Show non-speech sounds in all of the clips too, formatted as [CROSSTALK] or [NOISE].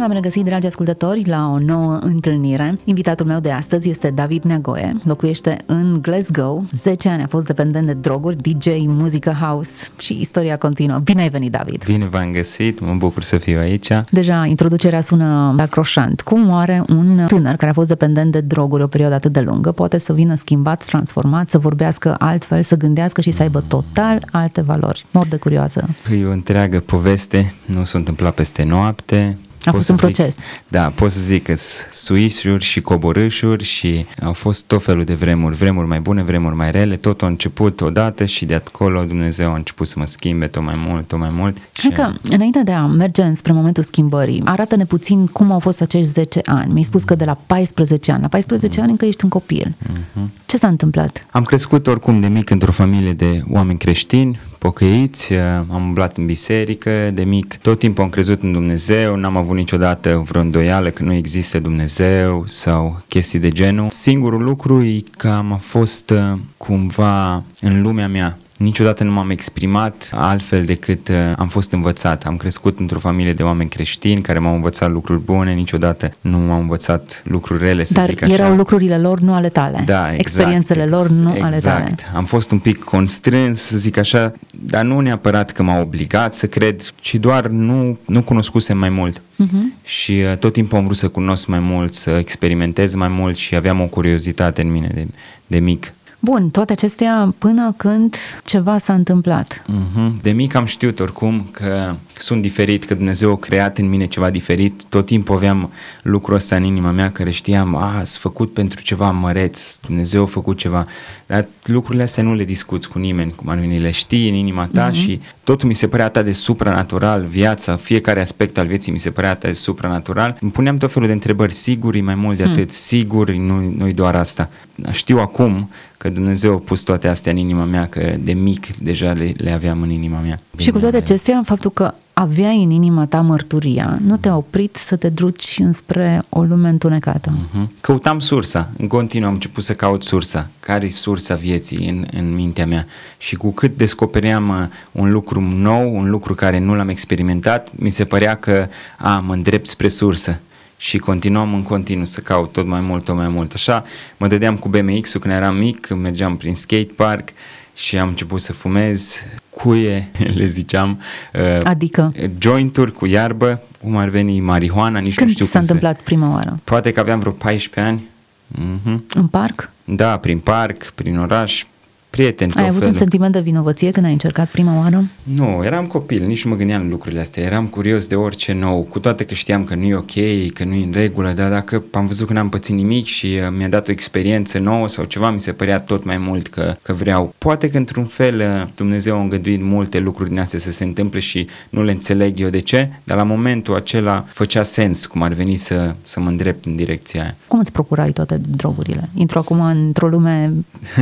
Bine v-am regăsit, dragi ascultători, la o nouă întâlnire. Invitatul meu de astăzi este David Negoe, locuiește în Glasgow. 10 ani a fost dependent de droguri, DJ, muzică house și istoria continuă. Bine ai venit, David! Bine v-am găsit, mă bucur să fiu aici. Deja introducerea sună acroșant. Cum oare un tânăr care a fost dependent de droguri o perioadă atât de lungă poate să vină schimbat, transformat, să vorbească altfel, să gândească și să aibă total alte valori? Mor de curioasă. E o întreagă poveste, nu s-a întâmplat peste noapte, a fost un proces. Zic, da, pot să zic că suisuri și coborâșuri și au fost tot felul de vremuri, vremuri mai bune, vremuri mai rele, tot a început odată și de acolo Dumnezeu a început să mă schimbe tot mai mult, tot mai mult. Cred că înainte de a merge spre momentul schimbării, arată-ne puțin cum au fost acești 10 ani. Mi-ai spus că de la 14 ani, la 14 mm. ani încă ești un copil. Mm-hmm. Ce s-a întâmplat? Am crescut oricum de mic într-o familie de oameni creștini, pocăiți, am umblat în biserică de mic, tot timpul am crezut în Dumnezeu, n-am avut niciodată vreo îndoială că nu există Dumnezeu sau chestii de genul. Singurul lucru e că am fost uh, cumva în lumea mea Niciodată nu m-am exprimat altfel decât uh, am fost învățat. Am crescut într-o familie de oameni creștini care m-au învățat lucruri bune, niciodată nu m-au învățat lucruri rele, să Dar zic așa. erau lucrurile lor, nu ale tale. Da, exact, Experiențele lor, nu exact. ale tale. Am fost un pic constrâns, să zic așa, dar nu neapărat că m-au obligat să cred, ci doar nu, nu cunoscusem mai mult. Uh-huh. Și uh, tot timpul am vrut să cunosc mai mult, să experimentez mai mult și aveam o curiozitate în mine de, de mic. Bun, toate acestea până când ceva s-a întâmplat. Uh-huh. De mic am știut oricum că sunt diferit, că Dumnezeu a creat în mine ceva diferit. Tot timpul aveam lucrul ăsta în inima mea care știam, a, ați făcut pentru ceva măreț, Dumnezeu a făcut ceva. Dar lucrurile astea nu le discuți cu nimeni, cum ar veni, le știi în inima ta uh-huh. și totul mi se părea atât de supranatural, viața, fiecare aspect al vieții mi se părea atât de supranatural. Îmi puneam tot felul de întrebări, sigur, mai mult de hmm. atât, hmm. sigur, nu, nu-i doar asta. Știu acum că Dumnezeu a pus toate astea în inima mea, că de mic deja le, le aveam în inima mea. Și cu toate acestea, faptul că aveai în inima ta mărturia, nu te-a oprit să te duci înspre o lume întunecată. Uh-huh. Căutam sursa, în continuu am început să caut sursa, care e sursa vieții în, în mintea mea și cu cât descopeream uh, un lucru nou, un lucru care nu l-am experimentat, mi se părea că a, mă îndrept spre sursă și continuam în continuu să caut tot mai mult, tot mai mult. Așa mă dădeam cu BMX-ul când eram mic, mergeam prin skate park și am început să fumez cuie, [LAUGHS] le ziceam. Uh, adică? Jointuri cu iarbă, cum ar veni marihuana, nici Când nu știu s-a cum întâmplat se... prima oară? Poate că aveam vreo 14 ani. Mm-hmm. În parc? Da, prin parc, prin oraș, prieteni. Ai avut felul. un sentiment de vinovăție când ai încercat prima oară? Nu, eram copil, nici nu mă gândeam lucrurile astea. Eram curios de orice nou, cu toate că știam că nu e ok, că nu e în regulă, dar dacă am văzut că n-am pățit nimic și uh, mi-a dat o experiență nouă sau ceva, mi se părea tot mai mult că, că vreau. Poate că într-un fel uh, Dumnezeu a îngăduit multe lucruri din astea să se întâmple și nu le înțeleg eu de ce, dar la momentul acela făcea sens cum ar veni să, să mă îndrept în direcția aia. Cum îți procurai toate drogurile? Intru acum într-o lume,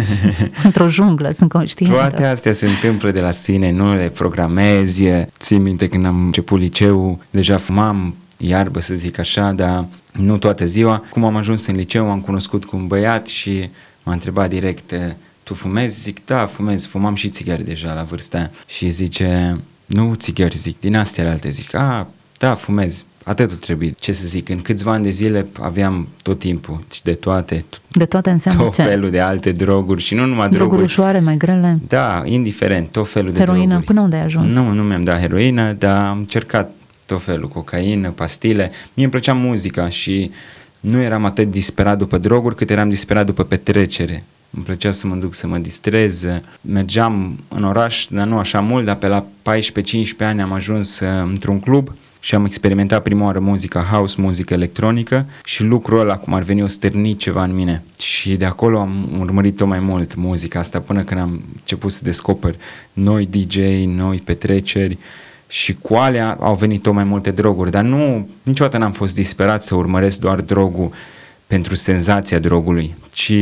[LAUGHS] într-o junglă, sunt conștientă. Toate astea se întâmplă de la sine, nu le programezi. Țin minte când am început liceu, deja fumam iarbă, să zic așa, dar nu toată ziua. Cum am ajuns în liceu, am cunoscut cu un băiat și m-a întrebat direct, tu fumezi? Zic, da, fumez, fumam și țigări deja la vârsta aia. Și zice, nu țigări, zic, din astea alte, zic, a, da, fumez. Atât trebuie. Ce să zic, în câțiva ani de zile aveam tot timpul și de toate. De toate înseamnă tot ce? felul de alte droguri și nu numai droguri. Droguri ușoare, mai grele? Da, indiferent, tot felul de heroină, droguri. până unde ai ajuns? Nu, nu mi-am dat heroină, dar am încercat tot felul, cocaină, pastile. Mie îmi plăcea muzica și nu eram atât disperat după droguri cât eram disperat după petrecere. Îmi plăcea să mă duc să mă distrez. Mergeam în oraș, dar nu așa mult, dar pe la 14-15 ani am ajuns uh, într-un club și am experimentat prima oară muzica house, muzică electronică și lucrul ăla, cum ar veni, o stârnit ceva în mine. Și de acolo am urmărit tot mai mult muzica asta până când am început să descoper noi DJ, noi petreceri și cu alea au venit tot mai multe droguri, dar nu, niciodată n-am fost disperat să urmăresc doar drogul pentru senzația drogului, ci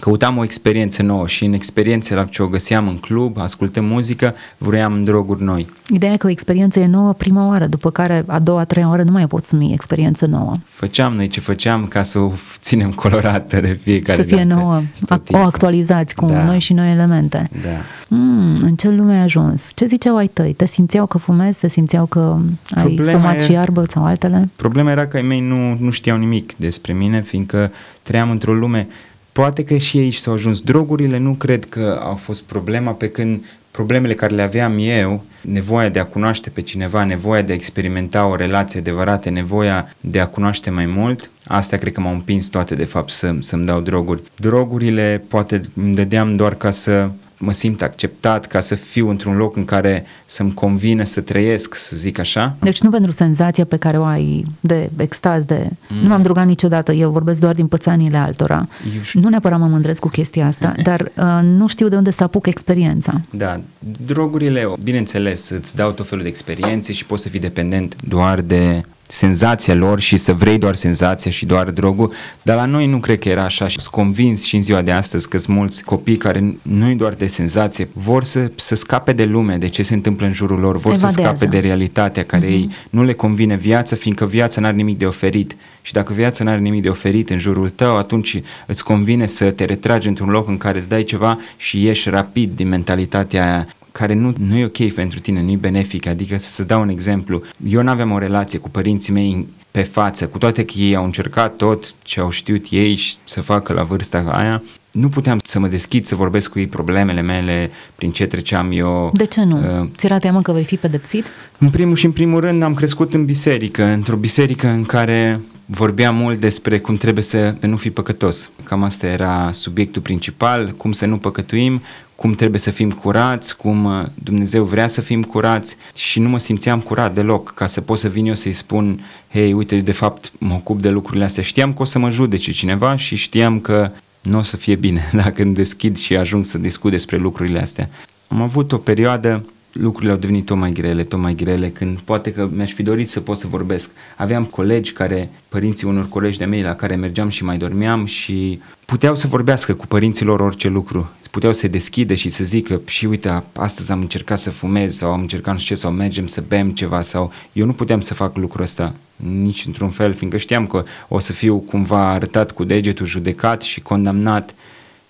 căutam o experiență nouă și în experiențele ce o găseam în club, ascultăm muzică, vroiam droguri noi. Ideea e că o experiență e nouă prima oară, după care a doua, a treia oară nu mai poți numi experiență nouă. Făceam noi ce făceam ca să o ținem colorată de fiecare Să fie dată, nouă, tot o timpul. actualizați cu Da. noi și noi elemente. Da. Mm, în ce lume ai ajuns? Ce ziceau ai tăi? Te simțeau că fumezi? Te simțeau că ai Problema fumat e- și iarbă sau altele? Problema era că ai mei nu, nu știau nimic despre mine, fiindcă trăiam într-o lume, poate că și ei s-au ajuns. Drogurile nu cred că au fost problema, pe când problemele care le aveam eu, nevoia de a cunoaște pe cineva, nevoia de a experimenta o relație adevărată, nevoia de a cunoaște mai mult, astea cred că m-au împins toate de fapt să, să-mi dau droguri. Drogurile poate îmi dădeam doar ca să mă simt acceptat, ca să fiu într-un loc în care să-mi convină să trăiesc, să zic așa. Deci nu pentru senzația pe care o ai de extaz, de... Mm. Nu m-am drugat niciodată, eu vorbesc doar din pățaniile altora. Eu știu. Nu neapărat mă mândresc cu chestia asta, dar uh, nu știu de unde să apuc experiența. Da, drogurile, bineînțeles, îți dau tot felul de experiențe și poți să fii dependent doar de senzația lor și să vrei doar senzația și doar drogul, dar la noi nu cred că era așa și sunt convins și în ziua de astăzi că sunt mulți copii care nu-i doar de senzație, vor să, să scape de lume, de ce se întâmplă în jurul lor, vor să Evadează. scape de realitatea care mm-hmm. ei nu le convine viața, fiindcă viața n-are nimic de oferit. Și dacă viața n-are nimic de oferit în jurul tău, atunci îți convine să te retragi într-un loc în care îți dai ceva și ieși rapid din mentalitatea aia care nu, nu e ok pentru tine, nu e benefic. Adică să dau un exemplu, eu nu aveam o relație cu părinții mei pe față, cu toate că ei au încercat tot ce au știut ei și să facă la vârsta aia, nu puteam să mă deschid, să vorbesc cu ei problemele mele, prin ce treceam eu. De ce nu? Uh, Ți era teamă că vei fi pedepsit? în primul și în primul rând am crescut în biserică, într-o biserică în care vorbeam mult despre cum trebuie să, să nu fii păcătos. Cam asta era subiectul principal, cum să nu păcătuim, cum trebuie să fim curați, cum uh, Dumnezeu vrea să fim curați și nu mă simțeam curat deloc ca să pot să vin eu să-i spun hei, uite, eu de fapt mă ocup de lucrurile astea. Știam că o să mă judece cineva și știam că nu o să fie bine [LAUGHS] dacă îmi deschid și ajung să discut despre lucrurile astea. Am avut o perioadă lucrurile au devenit tot mai grele, tot mai grele, când poate că mi-aș fi dorit să pot să vorbesc. Aveam colegi care, părinții unor colegi de mei la care mergeam și mai dormeam și puteau să vorbească cu părinții lor orice lucru. Puteau să se deschide și să zică și uite, astăzi am încercat să fumez sau am încercat nu știu ce sau mergem să bem ceva sau eu nu puteam să fac lucrul ăsta nici într-un fel, fiindcă știam că o să fiu cumva arătat cu degetul, judecat și condamnat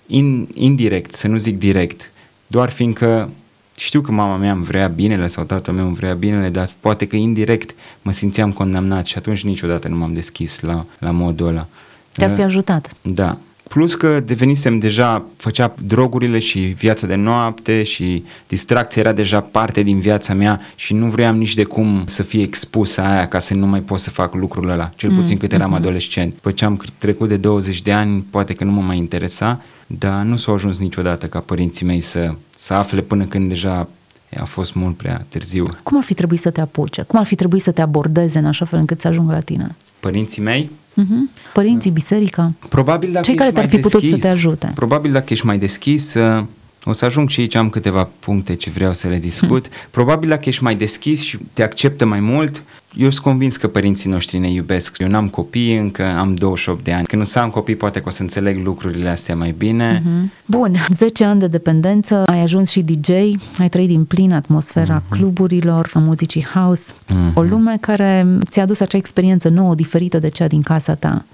in, indirect, să nu zic direct, doar fiindcă știu că mama mea îmi vrea binele sau tatăl meu îmi vrea binele, dar poate că indirect mă simțeam condamnat și atunci niciodată nu m-am deschis la, la modul ăla. Te-ar fi ajutat. Da. Plus că devenisem deja, făcea drogurile și viața de noapte și distracția era deja parte din viața mea și nu vreau nici de cum să fie expusă aia ca să nu mai pot să fac lucrul ăla, cel puțin cât eram adolescent. După ce am trecut de 20 de ani, poate că nu mă mai interesa, dar nu s-au ajuns niciodată ca părinții mei să, să afle până când deja a fost mult prea târziu. Cum ar fi trebuit să te apuce? Cum ar fi trebuit să te abordeze în așa fel încât să ajungă la tine? Părinții mei Mhm. Părinții, biserica? Probabil dacă Cei ești care te-ar mai fi putut să deschis, te ajute. Probabil dacă ești mai deschis, uh, o să ajung și aici, am câteva puncte ce vreau să le discut. Hmm. Probabil dacă ești mai deschis și te acceptă mai mult, eu sunt convins că părinții noștri ne iubesc. Eu n-am copii, încă am 28 de ani. Când o să am copii, poate că o să înțeleg lucrurile astea mai bine. Mhm. Bun, 10 ani de dependență, ai ajuns și DJ, ai trăit din plin atmosfera cluburilor, a muzicii house, o lume care ți-a adus acea experiență nouă, diferită de cea din casa ta.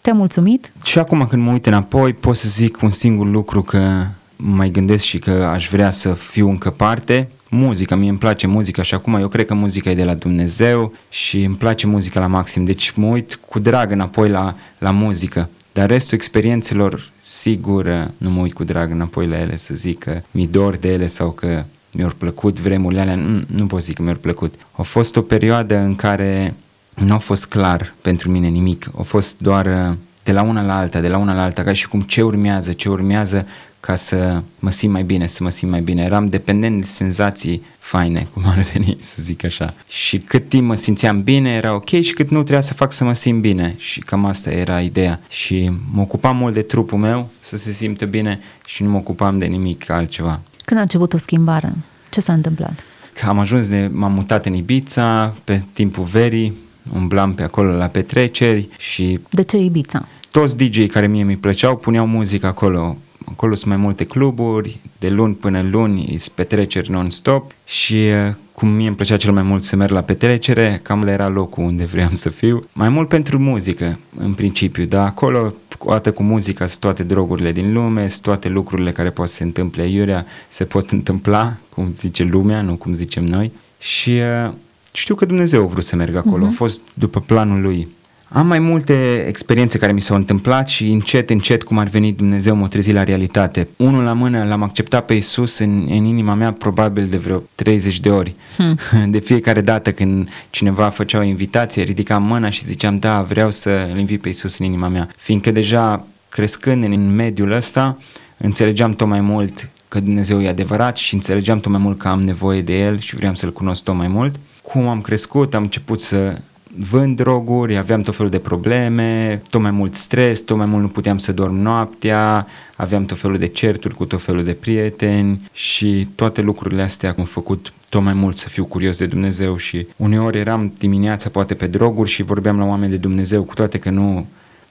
Te-a mulțumit? Și acum când mă uit înapoi, pot să zic un singur lucru că mai gândesc și că aș vrea să fiu încă parte. Muzica, mie îmi place muzica și acum eu cred că muzica e de la Dumnezeu și îmi place muzica la maxim. Deci mă uit cu drag înapoi la, la muzică. Dar restul experiențelor, sigur, nu mă uit cu drag înapoi la ele să zic că mi dor de ele sau că mi-au plăcut vremurile alea. Nu, nu pot zic că mi-au plăcut. A fost o perioadă în care nu a fost clar pentru mine nimic. A fost doar uh, de la una la alta, de la una la alta, ca și cum ce urmează, ce urmează ca să mă simt mai bine, să mă simt mai bine. Eram dependent de senzații faine, [LAUGHS] cum ar veni să zic așa. Și cât timp mă simțeam bine, era ok și cât nu trebuia să fac să mă simt bine. Și cam asta era ideea. Și mă ocupam mult de trupul meu să se simtă bine și nu mă ocupam de nimic altceva. Când a început o schimbare? Ce s-a întâmplat? Că am ajuns de, m-am mutat în Ibița pe timpul verii, umblam pe acolo la petreceri și De ce Ibița? toți DJ care mie mi plăceau puneau muzică acolo. Acolo sunt mai multe cluburi, de luni până luni, sunt petreceri non-stop și uh, cum mie îmi plăcea cel mai mult să merg la petrecere, cam era locul unde vreau să fiu. Mai mult pentru muzică, în principiu, dar acolo, dată cu muzica, sunt toate drogurile din lume, sunt toate lucrurile care pot să se întâmple iurea, se pot întâmpla, cum zice lumea, nu cum zicem noi. Și uh, știu că Dumnezeu a vrut să merg acolo, uh-huh. a fost după planul lui. Am mai multe experiențe care mi s-au întâmplat și încet, încet, cum ar veni Dumnezeu, mă trezi la realitate. Unul la mână, l-am acceptat pe Isus în, în inima mea probabil de vreo 30 de ori. Hmm. [LAUGHS] De fiecare dată când cineva făcea o invitație, ridicam mâna și ziceam, da, vreau să îl invit pe Isus în inima mea. Fiindcă deja crescând în mediul ăsta, înțelegeam tot mai mult că Dumnezeu e adevărat și înțelegeam tot mai mult că am nevoie de El și vreau să-L cunosc tot mai mult. Cum am crescut, am început să vând droguri, aveam tot felul de probleme, tot mai mult stres, tot mai mult nu puteam să dorm noaptea, aveam tot felul de certuri cu tot felul de prieteni și toate lucrurile astea am făcut tot mai mult să fiu curios de Dumnezeu și uneori eram dimineața poate pe droguri și vorbeam la oameni de Dumnezeu, cu toate că nu,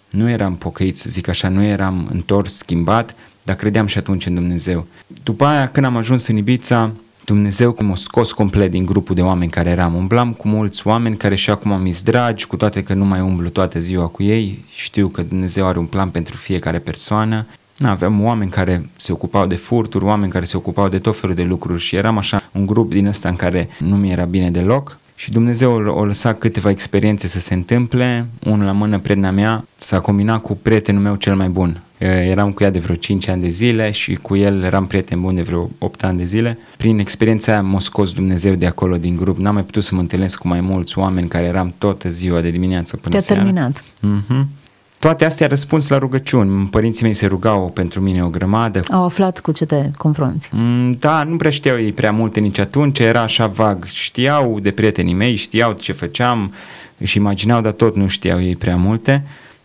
nu eram pocăit, să zic așa, nu eram întors, schimbat, dar credeam și atunci în Dumnezeu. După aia, când am ajuns în Ibița, Dumnezeu m-a scos complet din grupul de oameni care eram. Umblam cu mulți oameni care și acum mi dragi, cu toate că nu mai umblu toată ziua cu ei. Știu că Dumnezeu are un plan pentru fiecare persoană. Na, aveam oameni care se ocupau de furturi, oameni care se ocupau de tot felul de lucruri și eram așa un grup din ăsta în care nu mi era bine deloc. Și Dumnezeu a lăsat câteva experiențe să se întâmple. Unul la mână, prietena mea, s-a combinat cu prietenul meu cel mai bun. Eram cu ea de vreo 5 ani de zile și cu el eram prieten bun de vreo 8 ani de zile. Prin experiența aia m-a scos Dumnezeu de acolo din grup. N-am mai putut să mă întâlnesc cu mai mulți oameni care eram toată ziua de dimineață până Te-a seara. terminat. Mm-hmm. Toate astea răspuns la rugăciuni. Părinții mei se rugau pentru mine o grămadă. Au aflat cu ce te confrunți. Mm, da, nu prea știau ei prea multe nici atunci, era așa vag. Știau de prietenii mei, știau ce făceam, și imaginau, dar tot nu știau ei prea multe.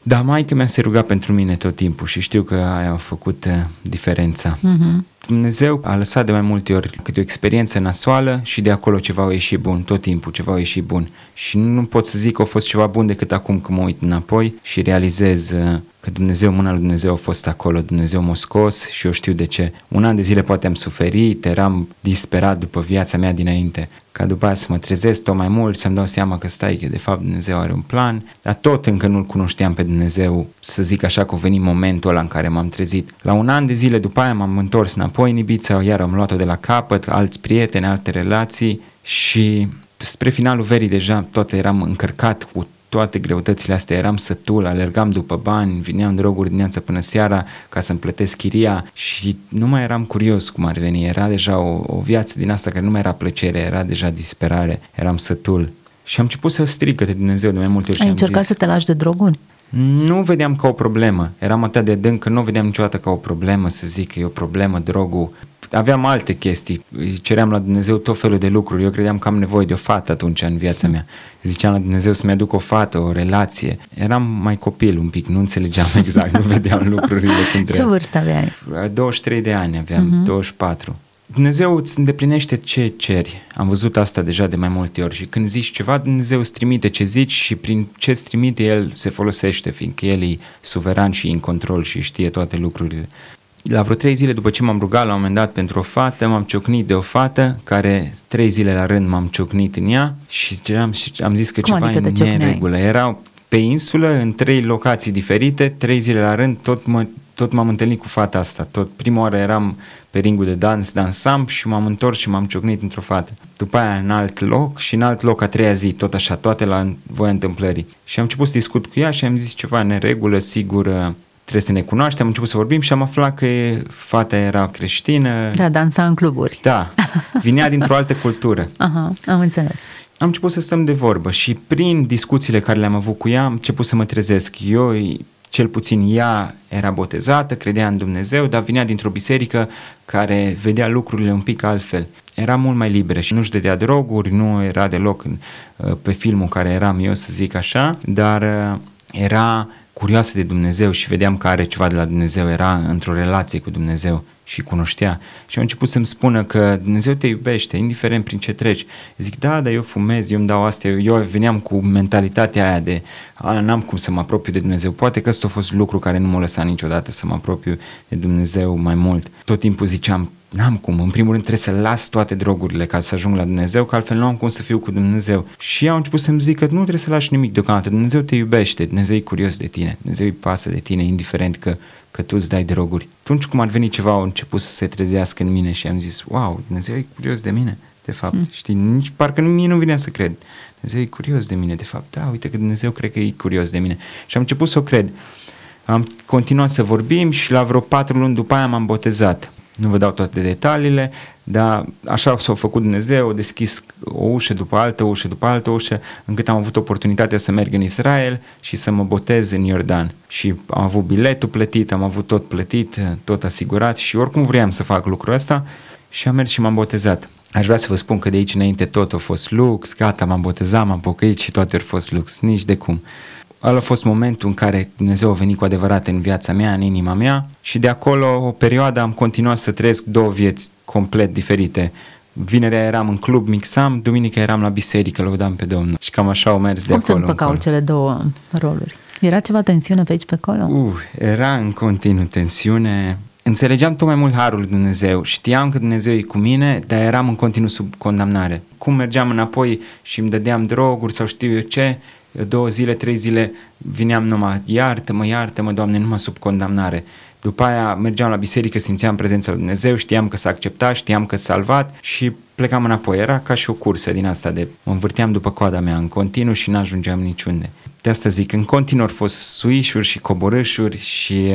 Dar maica mea se ruga pentru mine tot timpul și știu că aia a făcut uh, diferența. Uh-huh. Dumnezeu a lăsat de mai multe ori câte o experiență nasoală și de acolo ceva a ieșit bun, tot timpul ceva a ieșit bun. Și nu pot să zic că a fost ceva bun decât acum când mă uit înapoi și realizez uh, că Dumnezeu, mâna lui Dumnezeu a fost acolo, Dumnezeu m-a scos și eu știu de ce. Un an de zile poate am suferit, eram disperat după viața mea dinainte, ca după aia să mă trezesc tot mai mult, să-mi dau seama că stai, că de fapt Dumnezeu are un plan, dar tot încă nu-L cunoșteam pe Dumnezeu, să zic așa că a venit momentul ăla în care m-am trezit. La un an de zile după aia m-am întors înapoi în Ibița, iar am luat-o de la capăt, alți prieteni, alte relații și spre finalul verii deja tot eram încărcat cu toate greutățile astea, eram sătul, alergam după bani, vineam droguri dimineața până seara ca să-mi plătesc chiria și nu mai eram curios cum ar veni, era deja o, o viață din asta care nu mai era plăcere, era deja disperare, eram sătul. Și am început să strig către Dumnezeu de mai multe ori Ai și încercat am zis, să te lași de droguri? nu vedeam ca o problemă. Eram atât de adânc că nu vedeam niciodată ca o problemă să zic că e o problemă drogul. Aveam alte chestii. Îi ceream la Dumnezeu tot felul de lucruri. Eu credeam că am nevoie de o fată atunci în viața mea. Ziceam la Dumnezeu să-mi aduc o fată, o relație. Eram mai copil un pic, nu înțelegeam [LAUGHS] exact, nu vedeam lucrurile cum Ce trebuie. vârstă aveai? 23 de ani aveam, uh-huh. 24. Dumnezeu îți îndeplinește ce ceri. Am văzut asta deja de mai multe ori și când zici ceva, Dumnezeu îți trimite ce zici și prin ce îți trimite El se folosește, fiindcă El e suveran și în control și știe toate lucrurile. La vreo trei zile după ce m-am rugat la un moment dat pentru o fată, m-am ciocnit de o fată care trei zile la rând m-am ciocnit în ea și am, am zis că Cum ceva adică te e în ciocneai? neregulă. Era pe insulă, în trei locații diferite, trei zile la rând, tot, mă, tot m-am întâlnit cu fata asta. Tot prima oară eram pe ringul de dans, dansam și m-am întors și m-am ciocnit într-o fată. După aia în alt loc și în alt loc a treia zi, tot așa, toate la voia întâmplării. Și am început să discut cu ea și am zis ceva neregulă, sigur, uh, trebuie să ne cunoaștem, am început să vorbim și am aflat că fata era creștină. Da, dansa în cluburi. Da, vinea dintr-o altă cultură. [LAUGHS] Aha, am înțeles. Am început să stăm de vorbă și prin discuțiile care le-am avut cu ea am început să mă trezesc. Eu, cel puțin ea era botezată, credea în Dumnezeu, dar vinea dintr-o biserică care vedea lucrurile un pic altfel. Era mult mai liberă și nu-și dădea droguri, nu era deloc în, pe filmul care eram eu, să zic așa, dar uh, era curioasă de Dumnezeu și vedeam că are ceva de la Dumnezeu, era într-o relație cu Dumnezeu și cunoștea. Și a început să-mi spună că Dumnezeu te iubește, indiferent prin ce treci. Zic, da, dar eu fumez, eu îmi dau astea, eu veneam cu mentalitatea aia de, a, n-am cum să mă apropiu de Dumnezeu. Poate că ăsta a fost lucru care nu m-a lăsat niciodată să mă apropiu de Dumnezeu mai mult. Tot timpul ziceam, N-am cum, în primul rând trebuie să las toate drogurile ca să ajung la Dumnezeu, că altfel nu am cum să fiu cu Dumnezeu. Și au început să-mi zic că nu trebuie să lași nimic deocamdată, Dumnezeu te iubește, Dumnezeu e curios de tine, Dumnezeu îi pasă de tine, indiferent că, că tu îți dai droguri. Atunci cum ar veni ceva, au început să se trezească în mine și am zis, wow, Dumnezeu e curios de mine, de fapt. Mm. Știi, nici parcă mie nu vinea să cred. Dumnezeu e curios de mine, de fapt. Da, uite că Dumnezeu cred că e curios de mine. Și am început să o cred. Am continuat să vorbim și la vreo patru luni după aia m-am botezat. Nu vă dau toate detaliile, dar așa s-a făcut Dumnezeu, a deschis o ușă după altă ușă după altă ușă, încât am avut oportunitatea să merg în Israel și să mă botez în Iordan. Și am avut biletul plătit, am avut tot plătit, tot asigurat și oricum vreau să fac lucrul ăsta și am mers și m-am botezat. Aș vrea să vă spun că de aici înainte tot a fost lux, gata, m-am botezat, m-am pocăit și toate au fost lux, nici de cum. Ăla a fost momentul în care Dumnezeu a venit cu adevărat în viața mea, în inima mea și de acolo o perioadă am continuat să trăiesc două vieți complet diferite. Vinerea eram în club, mixam, duminica eram la biserică, lăudam pe Domnul. Și cam așa au mers Cum de acolo. Cum se împăcau cele două roluri? Era ceva tensiune pe aici, pe acolo? Uh, era în continuu tensiune. Înțelegeam tot mai mult harul lui Dumnezeu. Știam că Dumnezeu e cu mine, dar eram în continuu sub condamnare. Cum mergeam înapoi și îmi dădeam droguri sau știu eu ce, două zile, trei zile vineam numai iartă-mă, iartă-mă, Doamne, numai sub condamnare. După aia mergeam la biserică, simțeam prezența lui Dumnezeu, știam că s-a acceptat, știam că s-a salvat și plecam înapoi. Era ca și o cursă din asta de mă învârteam după coada mea în continuu și n-ajungeam niciunde. De asta zic, în continuu au fost suișuri și coborâșuri și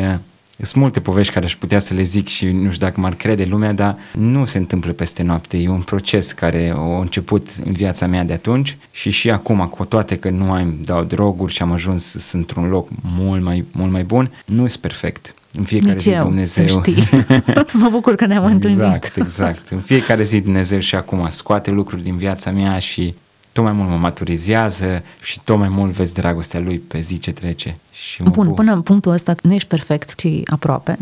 sunt multe povești care aș putea să le zic și nu știu dacă m-ar crede lumea, dar nu se întâmplă peste noapte. E un proces care a început în viața mea de atunci și și acum, cu toate că nu mai dau droguri și am ajuns sunt într-un loc mult mai, mult mai bun, nu sunt perfect. În fiecare Nici zi eu, Dumnezeu... Să știi. [LAUGHS] mă bucur că ne-am exact, întâlnit. Exact, exact. În fiecare zi Dumnezeu și acum scoate lucruri din viața mea și tot mai mult mă maturizează și tot mai mult vezi dragostea lui pe zi ce trece. Și mă Bun, bucur. până în punctul ăsta nu ești perfect, ci aproape.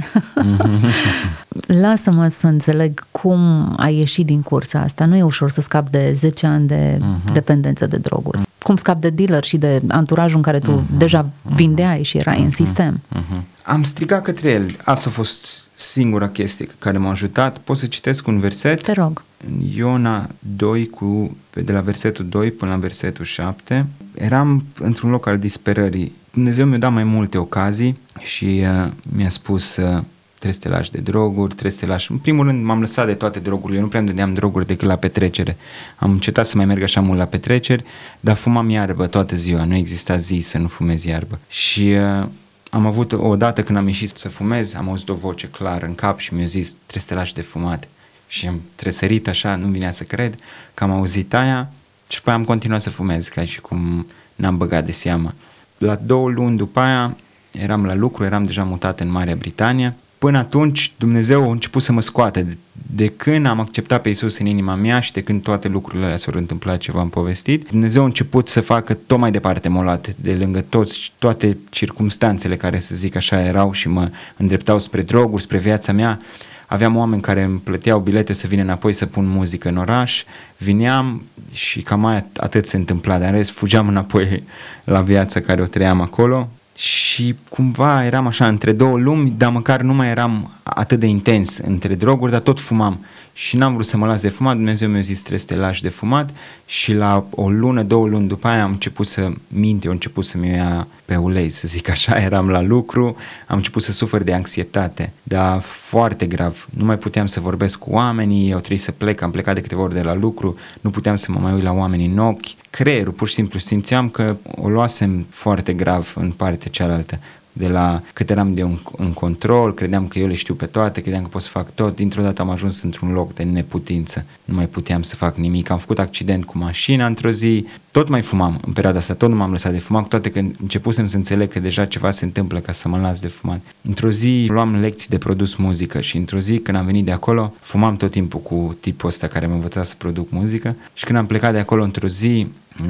[LAUGHS] Lasă-mă să înțeleg cum ai ieșit din cursa asta. Nu e ușor să scapi de 10 ani de uh-huh. dependență de droguri. Cum scapi de dealer și de anturajul în care tu uh-huh. deja vindeai și erai uh-huh. în sistem. Uh-huh. Am strigat către el. Asta a fost singura chestie care m-a ajutat. Pot să citesc un verset? Te rog. În Iona 2, cu, de la versetul 2 până la versetul 7, eram într-un loc al disperării. Dumnezeu mi-a dat mai multe ocazii și uh, mi-a spus uh, trebuie să te lași de droguri, trebuie să te lași. În primul rând m-am lăsat de toate drogurile, eu nu prea îmi dădeam droguri decât la petrecere. Am încetat să mai merg așa mult la petreceri, dar fumam iarbă toată ziua, nu exista zi să nu fumez iarbă. Și uh, am avut o dată când am ieșit să fumez, am auzit o voce clară în cap și mi-a zis trebuie să te lași de fumat. Și am tresărit așa, nu vinea să cred că am auzit aia și după aia am continuat să fumez ca și cum n-am băgat de seamă. La două luni după aia eram la lucru, eram deja mutat în Marea Britanie. Până atunci Dumnezeu a început să mă scoate. De când am acceptat pe Isus în inima mea și de când toate lucrurile alea s-au întâmplat ce v-am povestit, Dumnezeu a început să facă tot mai departe m-a luat de lângă toți, toate circumstanțele care să zic așa erau și mă îndreptau spre droguri, spre viața mea. Aveam oameni care îmi plăteau bilete să vin înapoi să pun muzică în oraș, vineam și cam mai atât se întâmpla, dar în rest fugeam înapoi la viața care o trăiam acolo și cumva eram așa între două lumi, dar măcar nu mai eram atât de intens între droguri, dar tot fumam și n-am vrut să mă las de fumat, Dumnezeu mi-a zis trebuie să te lași de fumat. Și la o lună, două luni după aia am început să mint, eu am început să-mi ia pe ulei, să zic așa, [LAUGHS] eram la lucru, am început să sufăr de anxietate, dar foarte grav, nu mai puteam să vorbesc cu oamenii, eu trebuie să plec, am plecat de câteva ori de la lucru, nu puteam să mă mai uit la oameni în ochi, creierul pur și simplu simțeam că o luasem foarte grav în partea cealaltă de la cât eram de un, în control, credeam că eu le știu pe toate, credeam că pot să fac tot, dintr-o dată am ajuns într-un loc de neputință, nu mai puteam să fac nimic, am făcut accident cu mașina într-o zi, tot mai fumam în perioada asta, tot nu m-am lăsat de fumat, cu toate că începusem să înțeleg că deja ceva se întâmplă ca să mă las de fumat. Într-o zi luam lecții de produs muzică și într-o zi când am venit de acolo, fumam tot timpul cu tipul ăsta care m-a învățat să produc muzică. Și când am plecat de acolo într-o zi,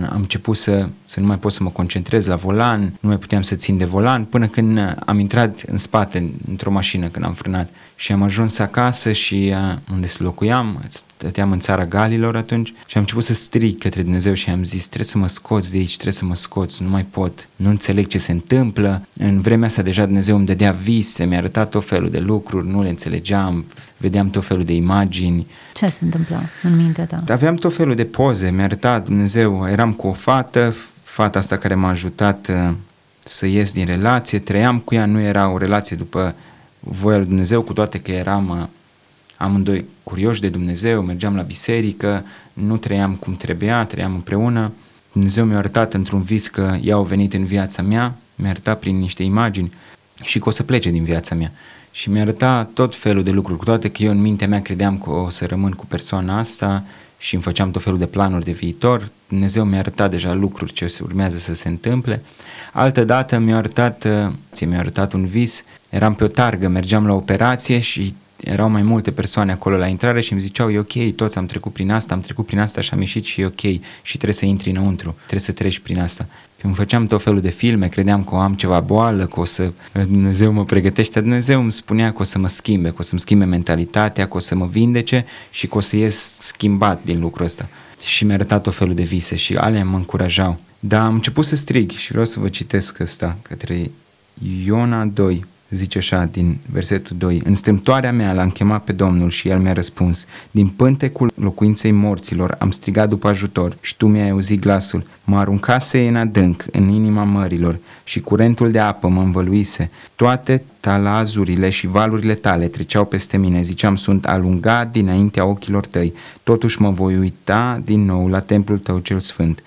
am început să, să nu mai pot să mă concentrez la volan, nu mai puteam să țin de volan, până când am intrat în spate într-o mașină când am frânat și am ajuns acasă și uh, unde să locuiam, stăteam în țara Galilor atunci și am început să strig către Dumnezeu și am zis trebuie să mă scoți de aici, trebuie să mă scoți, nu mai pot, nu înțeleg ce se întâmplă. În vremea asta deja Dumnezeu îmi dădea vise, mi-a arătat tot felul de lucruri, nu le înțelegeam, vedeam tot felul de imagini. Ce se întâmpla în mintea ta? Aveam tot felul de poze, mi-a arătat Dumnezeu, eram cu o fată, fata asta care m-a ajutat uh, să ies din relație, trăiam cu ea, nu era o relație după voia lui Dumnezeu, cu toate că eram uh, amândoi curioși de Dumnezeu, mergeam la biserică, nu trăiam cum trebuia, trăiam împreună. Dumnezeu mi-a arătat într-un vis că ea au venit în viața mea, mi-a arătat prin niște imagini și că o să plece din viața mea. Și mi-a arătat tot felul de lucruri, cu toate că eu în mintea mea credeam că o să rămân cu persoana asta și îmi făceam tot felul de planuri de viitor. Dumnezeu mi-a arătat deja lucruri ce urmează să se întâmple. Altă dată mi-a arătat, uh, mi-a arătat un vis, eram pe o targă, mergeam la operație și erau mai multe persoane acolo la intrare și îmi ziceau, e ok, toți am trecut prin asta, am trecut prin asta și am ieșit și e ok și trebuie să intri înăuntru, trebuie să treci prin asta. Îmi făceam tot felul de filme, credeam că am ceva boală, că o să Dumnezeu mă pregătește, Dumnezeu îmi spunea că o să mă schimbe, că o să-mi schimbe mentalitatea, că o să mă vindece și că o să ies schimbat din lucrul ăsta. Și mi-a arătat tot felul de vise și alea mă încurajau. Dar am început să strig și vreau să vă citesc ăsta către Iona 2, zice așa din versetul 2, În strâmtoarea mea l-am chemat pe Domnul și el mi-a răspuns, din pântecul locuinței morților am strigat după ajutor și tu mi-ai auzit glasul, mă aruncase în adânc, în inima mărilor și curentul de apă mă învăluise, toate talazurile și valurile tale treceau peste mine, ziceam, sunt alungat dinaintea ochilor tăi, totuși mă voi uita din nou la templul tău cel sfânt.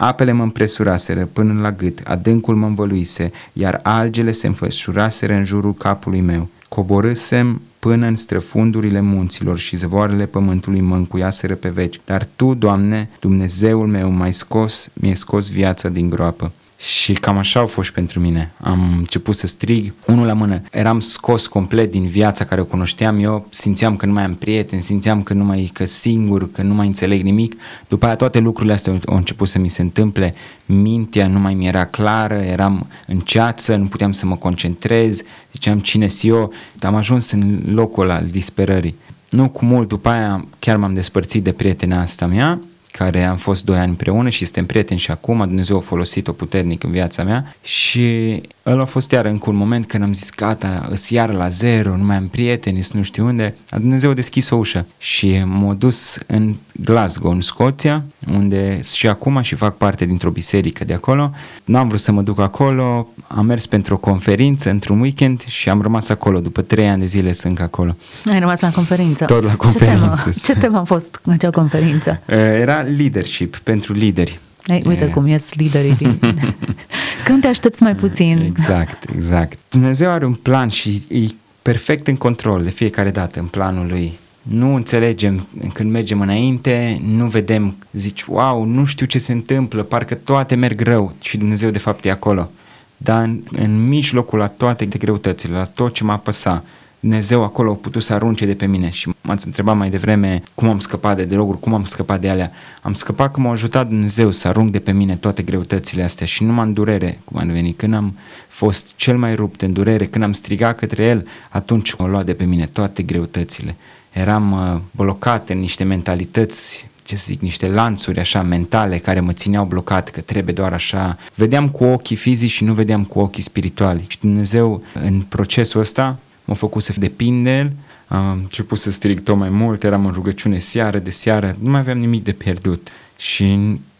Apele mă împresuraseră până la gât, adâncul mă învăluise, iar algele se înfășuraseră în jurul capului meu. Coborâsem până în străfundurile munților și zăvoarele pământului mă încuiaseră pe veci. Dar Tu, Doamne, Dumnezeul meu, m-ai scos, mi-ai scos viața din groapă. Și cam așa au fost pentru mine. Am început să strig, unul la mână. Eram scos complet din viața care o cunoșteam eu, simțeam că nu mai am prieteni, simțeam că nu mai că singur, că nu mai înțeleg nimic. După aia toate lucrurile astea au început să mi se întâmple, mintea nu mai mi era clară, eram în ceață, nu puteam să mă concentrez, ziceam cine eu, am ajuns în locul al disperării. Nu cu mult după aia chiar m-am despărțit de prietena asta mea care am fost doi ani împreună și suntem prieteni și acum, Dumnezeu a folosit-o puternic în viața mea și ăla a fost iar încă un moment când am zis gata, îs iar la zero, nu mai am prieteni, nu știu unde, a Dumnezeu a deschis o ușă și m-a dus în Glasgow, în Scoția, unde și acum și fac parte dintr-o biserică de acolo. N-am vrut să mă duc acolo, am mers pentru o conferință într-un weekend și am rămas acolo, după trei ani de zile sunt acolo. Ai rămas la conferință? Tot la conferință. Ce temă, [LAUGHS] Ce temă a fost în acea conferință? Era leadership pentru lideri. Ei, uite e... cum ies liderii din... [LAUGHS] Când te aștepți mai puțin? Exact, exact. Dumnezeu are un plan și e perfect în control de fiecare dată în planul lui. Nu înțelegem când mergem înainte, nu vedem, zici, wow, nu știu ce se întâmplă, parcă toate merg rău și Dumnezeu de fapt e acolo. Dar în, în mijlocul la toate greutățile, la tot ce m-a apăsat, Dumnezeu acolo a putut să arunce de pe mine și m-ați întrebat mai devreme cum am scăpat de droguri, cum am scăpat de alea. Am scăpat că m-a ajutat Dumnezeu să arunc de pe mine toate greutățile astea și nu m-am durere cum am venit. Când am fost cel mai rupt în durere, când am strigat către El, atunci m-a luat de pe mine toate greutățile. Eram uh, blocat în niște mentalități ce să zic, niște lanțuri așa mentale care mă țineau blocat, că trebuie doar așa. Vedeam cu ochii fizici și nu vedeam cu ochii spirituali. Și Dumnezeu în procesul ăsta m-a făcut să depind de el, am început să strig tot mai mult, eram în rugăciune seară de seară, nu mai aveam nimic de pierdut și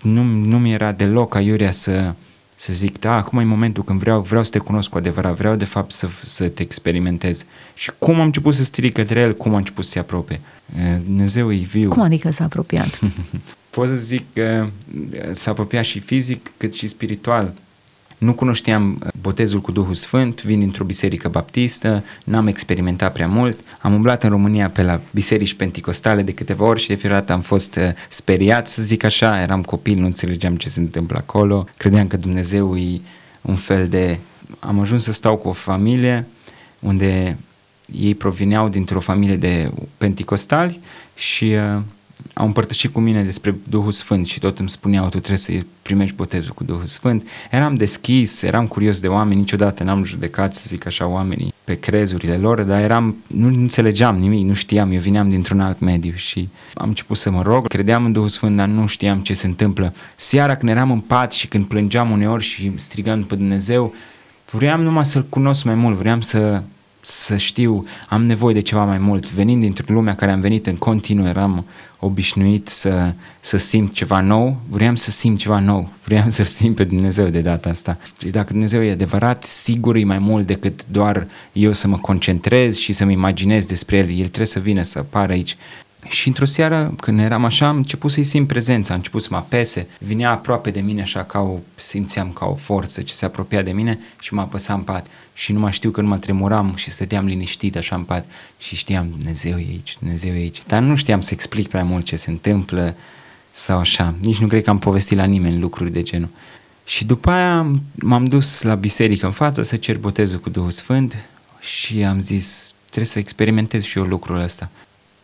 nu, nu mi era deloc aiurea să, să zic, da, acum e momentul când vreau, vreau să te cunosc cu adevărat, vreau de fapt să, să te experimentez. Și cum am început să strig către el, cum am început să se apropie. Dumnezeu e viu. Cum adică s-a apropiat? [LAUGHS] Pot să zic că s-a apropiat și fizic cât și spiritual. Nu cunoșteam uh, botezul cu Duhul Sfânt, vin dintr-o biserică baptistă, n-am experimentat prea mult. Am umblat în România pe la biserici penticostale de câteva ori și de fiecare dată am fost uh, speriat, să zic așa, eram copil, nu înțelegeam ce se întâmplă acolo. Credeam că Dumnezeu e un fel de... Am ajuns să stau cu o familie unde ei provineau dintr-o familie de penticostali și uh, au împărtășit cu mine despre Duhul Sfânt și tot îmi spuneau, tu trebuie să primești botezul cu Duhul Sfânt. Eram deschis, eram curios de oameni, niciodată n-am judecat, să zic așa, oamenii pe crezurile lor, dar eram, nu înțelegeam nimic, nu știam, eu vineam dintr-un alt mediu și am început să mă rog, credeam în Duhul Sfânt, dar nu știam ce se întâmplă. Seara când eram în pat și când plângeam uneori și strigam pe Dumnezeu, vreau numai să-L cunosc mai mult, vreau să să știu, am nevoie de ceva mai mult. Venind dintr-o lumea care am venit în continuu, eram obișnuit să, să simt ceva nou, vreau să simt ceva nou, vreau [LAUGHS] să simt pe Dumnezeu de data asta. Dacă Dumnezeu e adevărat, sigur e mai mult decât doar eu să mă concentrez și să-mi imaginez despre El. El trebuie să vină să apară aici și într-o seară, când eram așa, am început să-i simt prezența, am început să mă apese, vinea aproape de mine așa ca o, simțeam ca o forță ce se apropia de mine și mă apăsa în pat. Și nu mai știu că nu mă tremuram și stăteam liniștit așa în pat și știam Dumnezeu e aici, Dumnezeu e aici. Dar nu știam să explic prea mult ce se întâmplă sau așa. Nici nu cred că am povestit la nimeni lucruri de genul. Și după aia m-am dus la biserică în față să cer botezul cu Duhul Sfânt și am zis trebuie să experimentez și eu lucrul ăsta.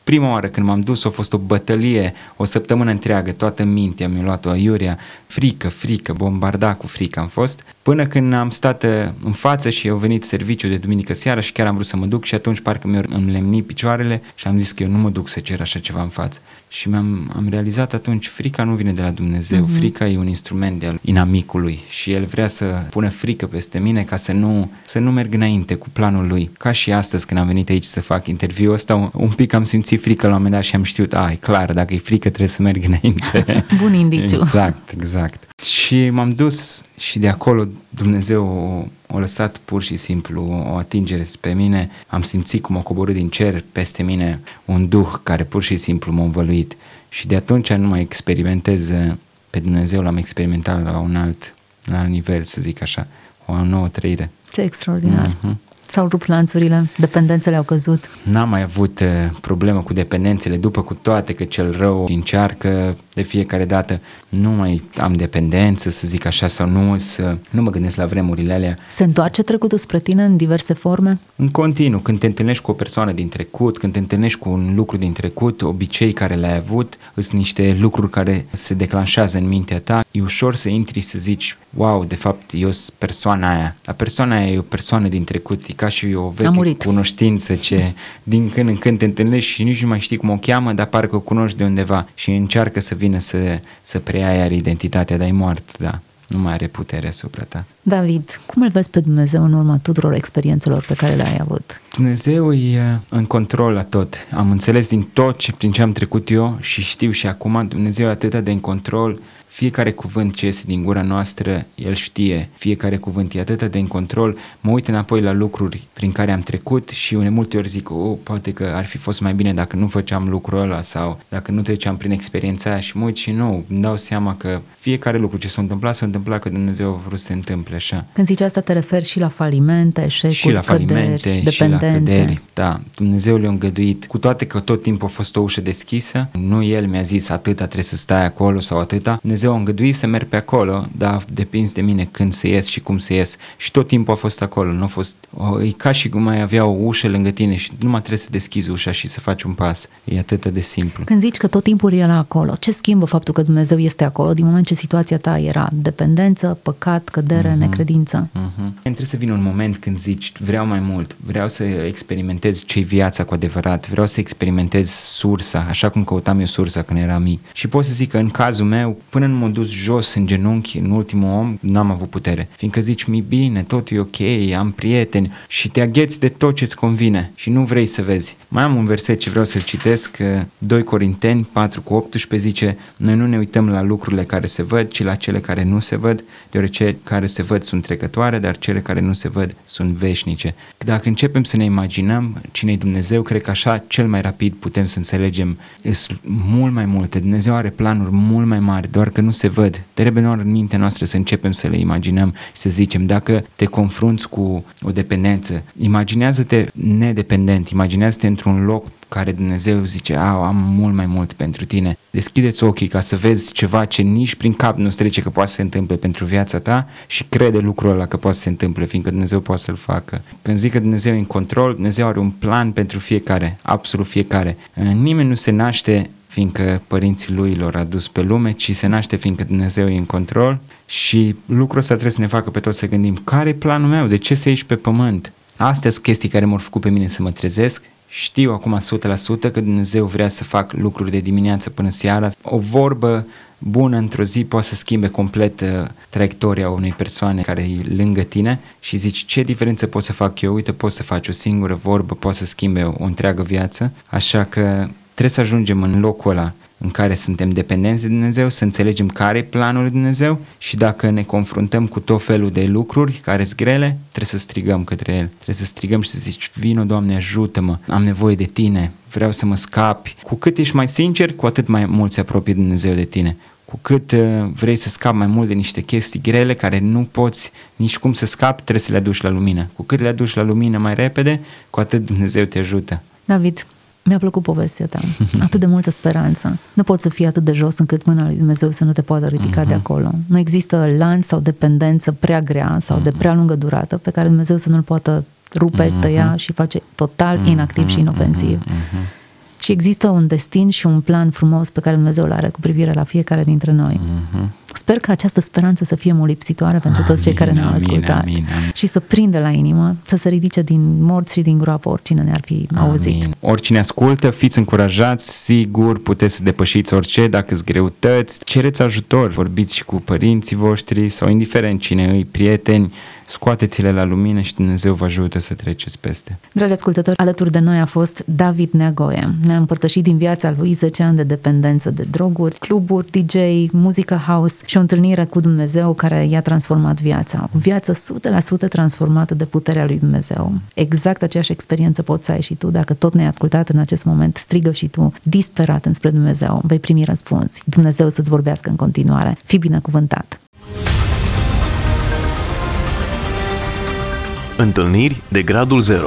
Prima oară când m-am dus a fost o bătălie, o săptămână întreagă, toată mintea mi-a luat-o aiurea, frică, frică, bombarda cu frică am fost, până când am stat uh, în față și au venit serviciul de duminică seara și chiar am vrut să mă duc și atunci parcă mi-au îmlemnit picioarele și am zis că eu nu mă duc să cer așa ceva în față. Și mi-am am realizat atunci, frica nu vine de la Dumnezeu, mm-hmm. frica e un instrument de al inamicului și el vrea să pună frică peste mine ca să nu, să nu merg înainte cu planul lui. Ca și astăzi când am venit aici să fac interviu ăsta, un, un pic am simțit frică la un moment dat și am știut, a, e clar, dacă e frică trebuie să merg înainte. [LAUGHS] Bun indiciu. Exact, exact. Și m-am dus și de acolo Dumnezeu a lăsat pur și simplu o atingere pe mine. Am simțit cum a coborât din cer peste mine un duh care pur și simplu m-a învăluit. Și de atunci nu mai experimentez pe Dumnezeu, l-am experimentat la un alt, la alt nivel, să zic așa, o nouă trăire. Ce extraordinar! Mm-hmm. S-au rupt lanțurile, dependențele au căzut. N-am mai avut uh, problemă cu dependențele, după cu toate că cel rău încearcă de fiecare dată. Nu mai am dependență, să zic așa, sau nu, să, nu mă gândesc la vremurile alea. Se întoarce trecutul spre tine în diverse forme? În continuu, când te întâlnești cu o persoană din trecut, când te întâlnești cu un lucru din trecut, obicei care le-ai avut, sunt niște lucruri care se declanșează în mintea ta, e ușor să intri să zici, wow, de fapt, eu sunt persoana aia. La persoana aia e o persoană din trecut, e ca și o veche cunoștință ce din când în când te întâlnești și nici nu mai știi cum o cheamă, dar parcă o cunoști de undeva și încearcă să vină să, să preia iar identitatea, dar e mort, da nu mai are putere asupra ta. David, cum îl vezi pe Dumnezeu în urma tuturor experiențelor pe care le-ai avut? Dumnezeu e în control la tot. Am înțeles din tot ce, prin ce am trecut eu și știu și acum, Dumnezeu e atât de în control fiecare cuvânt ce iese din gura noastră, El știe, fiecare cuvânt e atât de în control, mă uit înapoi la lucruri prin care am trecut și une multe ori zic, oh, poate că ar fi fost mai bine dacă nu făceam lucrul ăla sau dacă nu treceam prin experiența aia. Și mă uit și nu, îmi dau seama că fiecare lucru ce s-a întâmplat, s-a întâmplat că Dumnezeu a vrut să se întâmple așa. Când zici asta te referi și la falimente, eșecuri, și la falimente, căderi, dependențe. Și la căderi, da, Dumnezeu le-a îngăduit, cu toate că tot timpul a fost o ușă deschisă, nu El mi-a zis atâta trebuie să stai acolo sau atâta, Dumnezeu Dumnezeu a îngăduit să merg pe acolo, dar depins de mine când să ies și cum să ies. Și tot timpul a fost acolo, nu a fost, o, e ca și cum mai avea o ușă lângă tine și nu mai trebuie să deschizi ușa și să faci un pas. E atât de simplu. Când zici că tot timpul la acolo, ce schimbă faptul că Dumnezeu este acolo din moment ce situația ta era dependență, păcat, cădere, uh-huh. necredință? Uh-huh. Trebuie să vină un moment când zici, vreau mai mult, vreau să experimentez ce viața cu adevărat, vreau să experimentez sursa, așa cum căutam eu sursa când eram mic. Și pot să zic că în cazul meu, până nu m-am dus jos în genunchi în ultimul om, n-am avut putere. Fiindcă zici, mi bine, tot e ok, am prieteni și te agheți de tot ce-ți convine și nu vrei să vezi. Mai am un verset ce vreau să-l citesc, 2 Corinteni 4 cu 18 zice, noi nu ne uităm la lucrurile care se văd, ci la cele care nu se văd, deoarece care se văd sunt trecătoare, dar cele care nu se văd sunt veșnice. Dacă începem să ne imaginăm cine e Dumnezeu, cred că așa cel mai rapid putem să înțelegem sunt mult mai multe. Dumnezeu are planuri mult mai mari, doar că nu se văd. Trebuie doar în mintea noastră să începem să le imaginăm și să zicem, dacă te confrunți cu o dependență, imaginează-te nedependent, imaginează-te într-un loc care Dumnezeu zice, a, am mult mai mult pentru tine. Deschideți ochii ca să vezi ceva ce nici prin cap nu trece că poate să se întâmple pentru viața ta și crede lucrul ăla că poate să se întâmple, fiindcă Dumnezeu poate să-l facă. Când zic că Dumnezeu e în control, Dumnezeu are un plan pentru fiecare, absolut fiecare. Nimeni nu se naște fiindcă părinții lui l-au adus pe lume, ci se naște fiindcă Dumnezeu e în control și lucrul ăsta trebuie să ne facă pe toți să gândim care e planul meu, de ce să ieși pe pământ. Astea sunt chestii care m-au făcut pe mine să mă trezesc știu acum 100% că Dumnezeu vrea să fac lucruri de dimineață până seara. O vorbă bună într-o zi poate să schimbe complet uh, traiectoria unei persoane care e lângă tine și zici ce diferență pot să fac eu, uite pot să faci o singură vorbă, poate să schimbe o întreagă viață, așa că trebuie să ajungem în locul ăla în care suntem dependenți de Dumnezeu, să înțelegem care e planul lui Dumnezeu și dacă ne confruntăm cu tot felul de lucruri care sunt grele, trebuie să strigăm către El. Trebuie să strigăm și să zici, vino Doamne, ajută-mă, am nevoie de Tine, vreau să mă scapi. Cu cât ești mai sincer, cu atât mai mult se apropie Dumnezeu de tine. Cu cât uh, vrei să scapi mai mult de niște chestii grele care nu poți nici cum să scapi, trebuie să le aduci la lumină. Cu cât le aduci la lumină mai repede, cu atât Dumnezeu te ajută. David, mi-a plăcut povestea ta. Atât de multă speranță. Nu poți să fii atât de jos încât mâna lui Dumnezeu să nu te poată ridica uh-huh. de mhm. acolo. Nu există lanț sau dependență prea grea sau uh-huh. de mhm. prea lungă durată pe care Dumnezeu să nu-l poată rupe, uh-huh. tăia și face total uh-huh. inactiv și inofensiv. Uh-huh. Și există un destin și un plan frumos pe care Dumnezeu îl are cu privire la fiecare dintre noi. Uh-huh. Sper că această speranță să fie molipsitoare pentru toți cei care ne-au ascultat amin, amin. și să prindă la inimă, să se ridice din morți și din groapă oricine ne-ar fi amin. auzit. Oricine ascultă, fiți încurajați, sigur puteți să depășiți orice, dacă sunt greutăți, cereți ajutor, vorbiți și cu părinții voștri sau indiferent cine îi, prieteni, scoateți-le la lumină și Dumnezeu vă ajută să treceți peste. Dragi ascultători, alături de noi a fost David Neagoe. Ne-a împărtășit din viața lui 10 ani de dependență de droguri, cluburi, DJ, muzică house și o întâlnire cu Dumnezeu care i-a transformat viața. O viață 100% transformată de puterea lui Dumnezeu. Exact aceeași experiență poți să ai și tu. Dacă tot ne-ai ascultat în acest moment, strigă și tu, disperat înspre Dumnezeu. Vei primi răspuns. Dumnezeu să-ți vorbească în continuare. Fii binecuvântat! Întâlniri de gradul 0